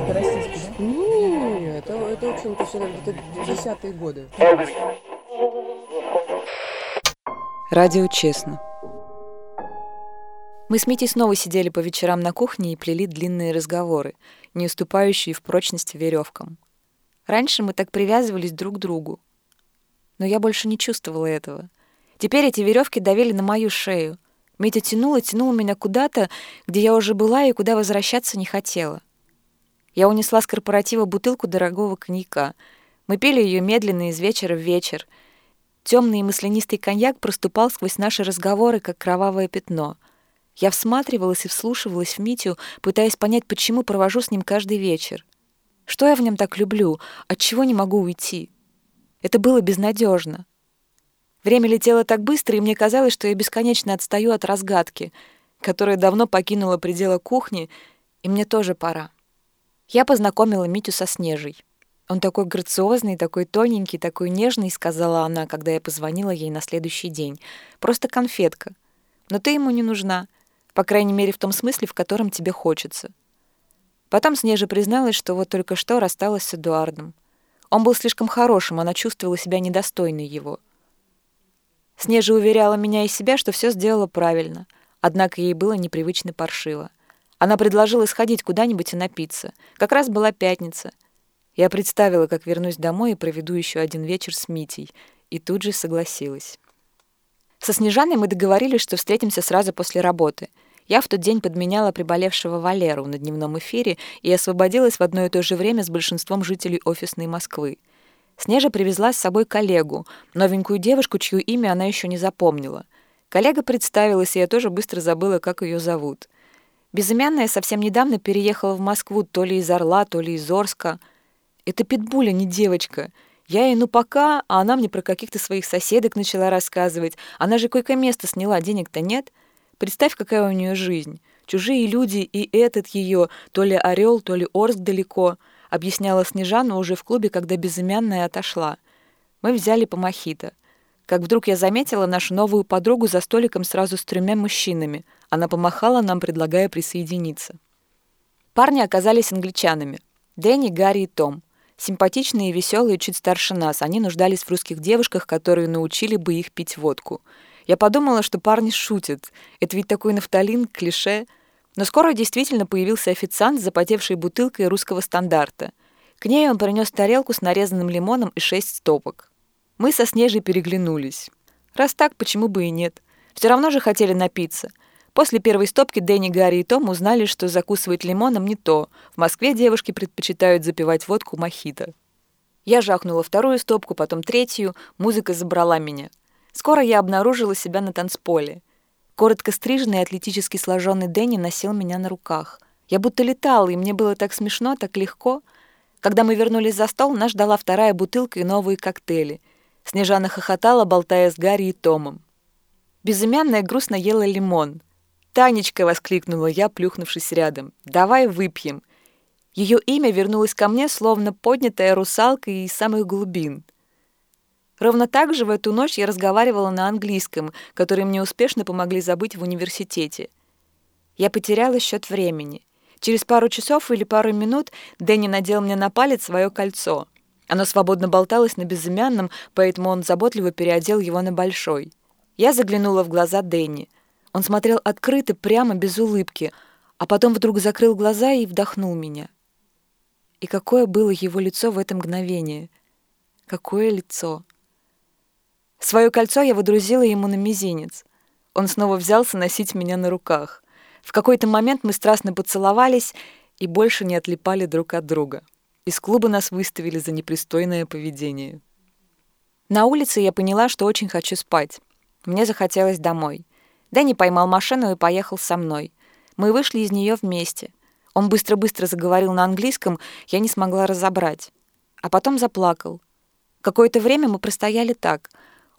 Это российский, да? Не, это, это в общем-то, все где-то десятые годы. Радио «Честно». Мы с Митей снова сидели по вечерам на кухне и плели длинные разговоры, не уступающие в прочности веревкам. Раньше мы так привязывались друг к другу. Но я больше не чувствовала этого. Теперь эти веревки давили на мою шею. Митя тянул и тянул меня куда-то, где я уже была и куда возвращаться не хотела. Я унесла с корпоратива бутылку дорогого коньяка. Мы пили ее медленно из вечера в вечер. Темный и маслянистый коньяк проступал сквозь наши разговоры, как кровавое пятно — я всматривалась и вслушивалась в Митю, пытаясь понять, почему провожу с ним каждый вечер. Что я в нем так люблю? От чего не могу уйти? Это было безнадежно. Время летело так быстро, и мне казалось, что я бесконечно отстаю от разгадки, которая давно покинула пределы кухни, и мне тоже пора. Я познакомила Митю со Снежей. Он такой грациозный, такой тоненький, такой нежный, сказала она, когда я позвонила ей на следующий день. Просто конфетка. Но ты ему не нужна. По крайней мере, в том смысле, в котором тебе хочется. Потом Снежа призналась, что вот только что рассталась с Эдуардом. Он был слишком хорошим, она чувствовала себя недостойной его. Снежа уверяла меня и себя, что все сделала правильно, однако ей было непривычно паршиво. Она предложила сходить куда-нибудь и напиться. Как раз была пятница. Я представила, как вернусь домой и проведу еще один вечер с Митей, и тут же согласилась. Со Снежаной мы договорились, что встретимся сразу после работы. Я в тот день подменяла приболевшего Валеру на дневном эфире и освободилась в одно и то же время с большинством жителей офисной Москвы. Снежа привезла с собой коллегу, новенькую девушку, чье имя она еще не запомнила. Коллега представилась, и я тоже быстро забыла, как ее зовут. Безымянная совсем недавно переехала в Москву то ли из Орла, то ли из Орска. Это Питбуля, не девочка — я ей, ну пока, а она мне про каких-то своих соседок начала рассказывать. Она же койко-место сняла, денег-то нет. Представь, какая у нее жизнь. Чужие люди и этот ее, то ли Орел, то ли Орск далеко, объясняла Снежана уже в клубе, когда безымянная отошла. Мы взяли по мохито. Как вдруг я заметила нашу новую подругу за столиком сразу с тремя мужчинами. Она помахала нам, предлагая присоединиться. Парни оказались англичанами. Дэнни, Гарри и Том. Симпатичные и веселые, чуть старше нас, они нуждались в русских девушках, которые научили бы их пить водку. Я подумала, что парни шутят. Это ведь такой нафталин, клише. Но скоро действительно появился официант с запотевшей бутылкой русского стандарта. К ней он принес тарелку с нарезанным лимоном и шесть стопок. Мы со Снежей переглянулись. Раз так, почему бы и нет? Все равно же хотели напиться — После первой стопки Дэнни, Гарри и Том узнали, что закусывать лимоном не то. В Москве девушки предпочитают запивать водку мохито. Я жахнула вторую стопку, потом третью, музыка забрала меня. Скоро я обнаружила себя на танцполе. Коротко стриженный атлетически сложенный Дэнни носил меня на руках. Я будто летала, и мне было так смешно, так легко. Когда мы вернулись за стол, нас ждала вторая бутылка и новые коктейли. Снежана хохотала, болтая с Гарри и Томом. Безымянная грустно ела лимон — «Танечка!» — воскликнула я, плюхнувшись рядом. «Давай выпьем!» Ее имя вернулось ко мне, словно поднятая русалка из самых глубин. Ровно так же в эту ночь я разговаривала на английском, который мне успешно помогли забыть в университете. Я потеряла счет времени. Через пару часов или пару минут Дэнни надел мне на палец свое кольцо. Оно свободно болталось на безымянном, поэтому он заботливо переодел его на большой. Я заглянула в глаза Дэнни — он смотрел открыто, прямо, без улыбки, а потом вдруг закрыл глаза и вдохнул меня. И какое было его лицо в это мгновение? Какое лицо? Свое кольцо я водрузила ему на мизинец. Он снова взялся носить меня на руках. В какой-то момент мы страстно поцеловались и больше не отлипали друг от друга. Из клуба нас выставили за непристойное поведение. На улице я поняла, что очень хочу спать. Мне захотелось домой. Дэнни поймал машину и поехал со мной. Мы вышли из нее вместе. Он быстро-быстро заговорил на английском, я не смогла разобрать. А потом заплакал. Какое-то время мы простояли так.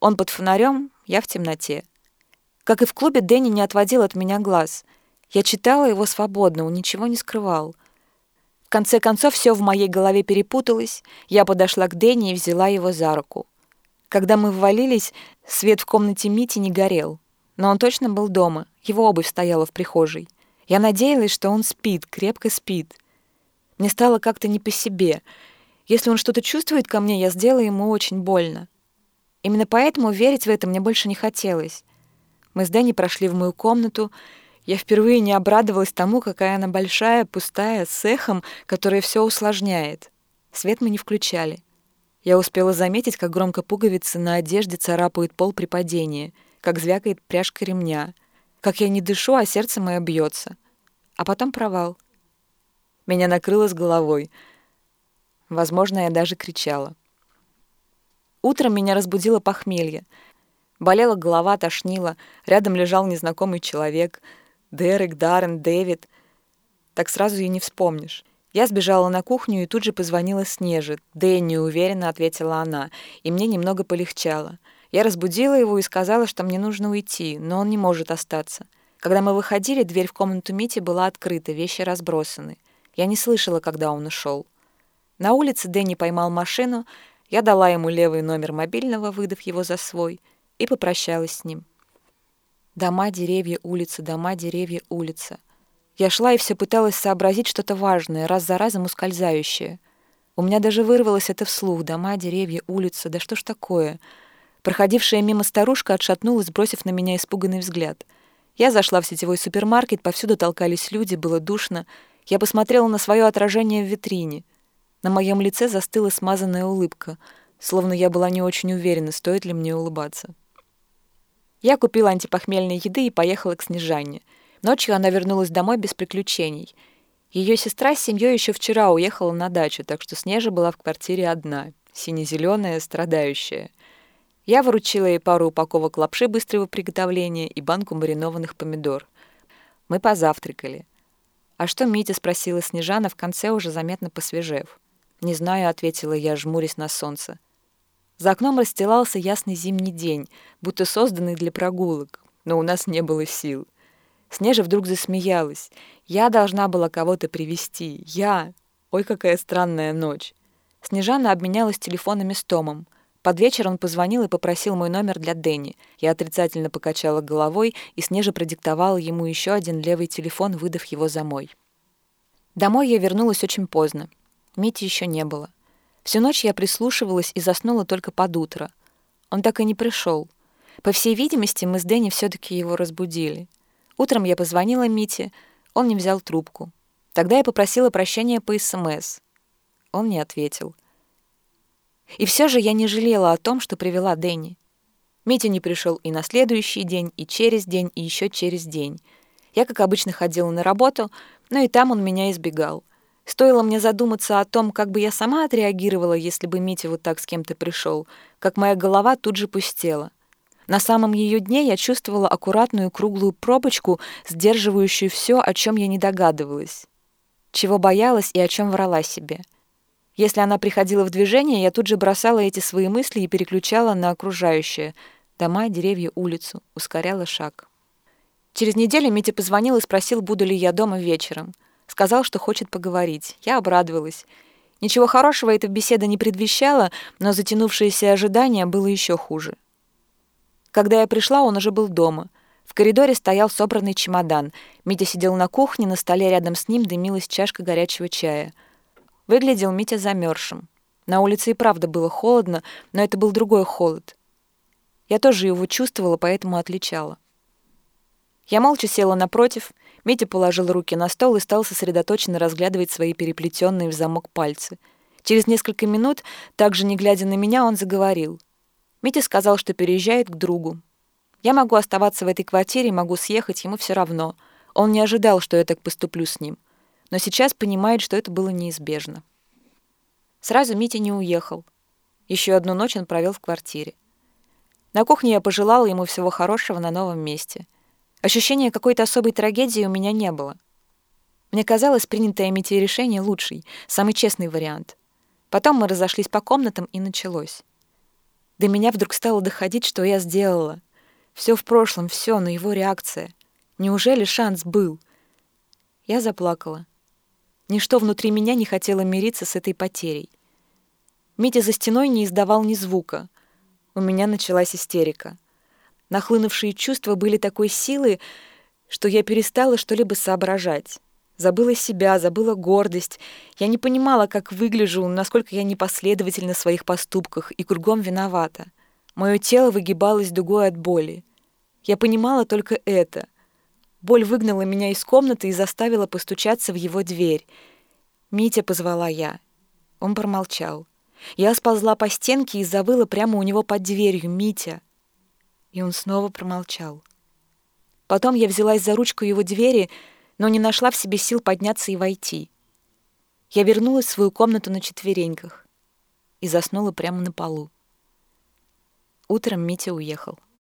Он под фонарем, я в темноте. Как и в клубе, Дэнни не отводил от меня глаз. Я читала его свободно, он ничего не скрывал. В конце концов, все в моей голове перепуталось. Я подошла к Дэнни и взяла его за руку. Когда мы ввалились, свет в комнате Мити не горел но он точно был дома, его обувь стояла в прихожей. Я надеялась, что он спит, крепко спит. Мне стало как-то не по себе. Если он что-то чувствует ко мне, я сделаю ему очень больно. Именно поэтому верить в это мне больше не хотелось. Мы с Дэнни прошли в мою комнату. Я впервые не обрадовалась тому, какая она большая, пустая, с эхом, которое все усложняет. Свет мы не включали. Я успела заметить, как громко пуговицы на одежде царапают пол при падении, как звякает пряжка ремня, как я не дышу, а сердце мое бьется. А потом провал. Меня накрыло с головой. Возможно, я даже кричала. Утром меня разбудило похмелье. Болела голова, тошнило. Рядом лежал незнакомый человек. Дерек, Даррен, Дэвид. Так сразу и не вспомнишь. Я сбежала на кухню и тут же позвонила Снеже. «Дэнни», — уверенно ответила она, и мне немного полегчало. Я разбудила его и сказала, что мне нужно уйти, но он не может остаться. Когда мы выходили, дверь в комнату Мити была открыта, вещи разбросаны. Я не слышала, когда он ушел. На улице Дэнни поймал машину, я дала ему левый номер мобильного, выдав его за свой, и попрощалась с ним. Дома, деревья, улица, дома, деревья, улица — я шла и все пыталась сообразить что-то важное, раз за разом ускользающее. У меня даже вырвалось это вслух. Дома, деревья, улица. Да что ж такое? Проходившая мимо старушка отшатнулась, бросив на меня испуганный взгляд. Я зашла в сетевой супермаркет, повсюду толкались люди, было душно. Я посмотрела на свое отражение в витрине. На моем лице застыла смазанная улыбка, словно я была не очень уверена, стоит ли мне улыбаться. Я купила антипохмельной еды и поехала к Снежане — Ночью она вернулась домой без приключений. Ее сестра с семьей еще вчера уехала на дачу, так что Снежа была в квартире одна, сине-зеленая, страдающая. Я выручила ей пару упаковок лапши быстрого приготовления и банку маринованных помидор. Мы позавтракали. «А что Митя?» — спросила Снежана, в конце уже заметно посвежев. «Не знаю», — ответила я, жмурясь на солнце. За окном расстилался ясный зимний день, будто созданный для прогулок, но у нас не было сил — Снежа вдруг засмеялась. Я должна была кого-то привести. Я. Ой, какая странная ночь. Снежана обменялась телефонами с Томом. Под вечер он позвонил и попросил мой номер для Дэнни. Я отрицательно покачала головой, и Снежа продиктовала ему еще один левый телефон, выдав его за мой. Домой я вернулась очень поздно. Мити еще не было. Всю ночь я прислушивалась и заснула только под утро. Он так и не пришел. По всей видимости, мы с Дэнни все-таки его разбудили. Утром я позвонила Мите, он не взял трубку. Тогда я попросила прощения по СМС. Он не ответил. И все же я не жалела о том, что привела Дэнни. Митя не пришел и на следующий день, и через день, и еще через день. Я, как обычно, ходила на работу, но и там он меня избегал. Стоило мне задуматься о том, как бы я сама отреагировала, если бы Митя вот так с кем-то пришел, как моя голова тут же пустела. На самом ее дне я чувствовала аккуратную круглую пробочку, сдерживающую все, о чем я не догадывалась. Чего боялась и о чем врала себе. Если она приходила в движение, я тут же бросала эти свои мысли и переключала на окружающее. Дома, деревья, улицу. Ускоряла шаг. Через неделю Митя позвонил и спросил, буду ли я дома вечером. Сказал, что хочет поговорить. Я обрадовалась. Ничего хорошего эта беседа не предвещала, но затянувшееся ожидание было еще хуже. Когда я пришла, он уже был дома. В коридоре стоял собранный чемодан. Митя сидел на кухне, на столе рядом с ним дымилась чашка горячего чая. Выглядел Митя замерзшим. На улице и правда было холодно, но это был другой холод. Я тоже его чувствовала, поэтому отличала. Я молча села напротив, Митя положил руки на стол и стал сосредоточенно разглядывать свои переплетенные в замок пальцы. Через несколько минут, также не глядя на меня, он заговорил — Митя сказал, что переезжает к другу. Я могу оставаться в этой квартире, могу съехать, ему все равно. Он не ожидал, что я так поступлю с ним. Но сейчас понимает, что это было неизбежно. Сразу Митя не уехал. Еще одну ночь он провел в квартире. На кухне я пожелала ему всего хорошего на новом месте. Ощущения какой-то особой трагедии у меня не было. Мне казалось, принятое Митей решение лучший, самый честный вариант. Потом мы разошлись по комнатам, и началось. До меня вдруг стало доходить, что я сделала. Все в прошлом, все, но его реакция. Неужели шанс был? Я заплакала. Ничто внутри меня не хотело мириться с этой потерей. Митя за стеной не издавал ни звука. У меня началась истерика. Нахлынувшие чувства были такой силы, что я перестала что-либо соображать. Забыла себя, забыла гордость. Я не понимала, как выгляжу, насколько я непоследовательна в своих поступках и кругом виновата. Мое тело выгибалось дугой от боли. Я понимала только это. Боль выгнала меня из комнаты и заставила постучаться в его дверь. «Митя», — позвала я. Он промолчал. Я сползла по стенке и завыла прямо у него под дверью. «Митя!» И он снова промолчал. Потом я взялась за ручку его двери, но не нашла в себе сил подняться и войти. Я вернулась в свою комнату на четвереньках и заснула прямо на полу. Утром Митя уехал.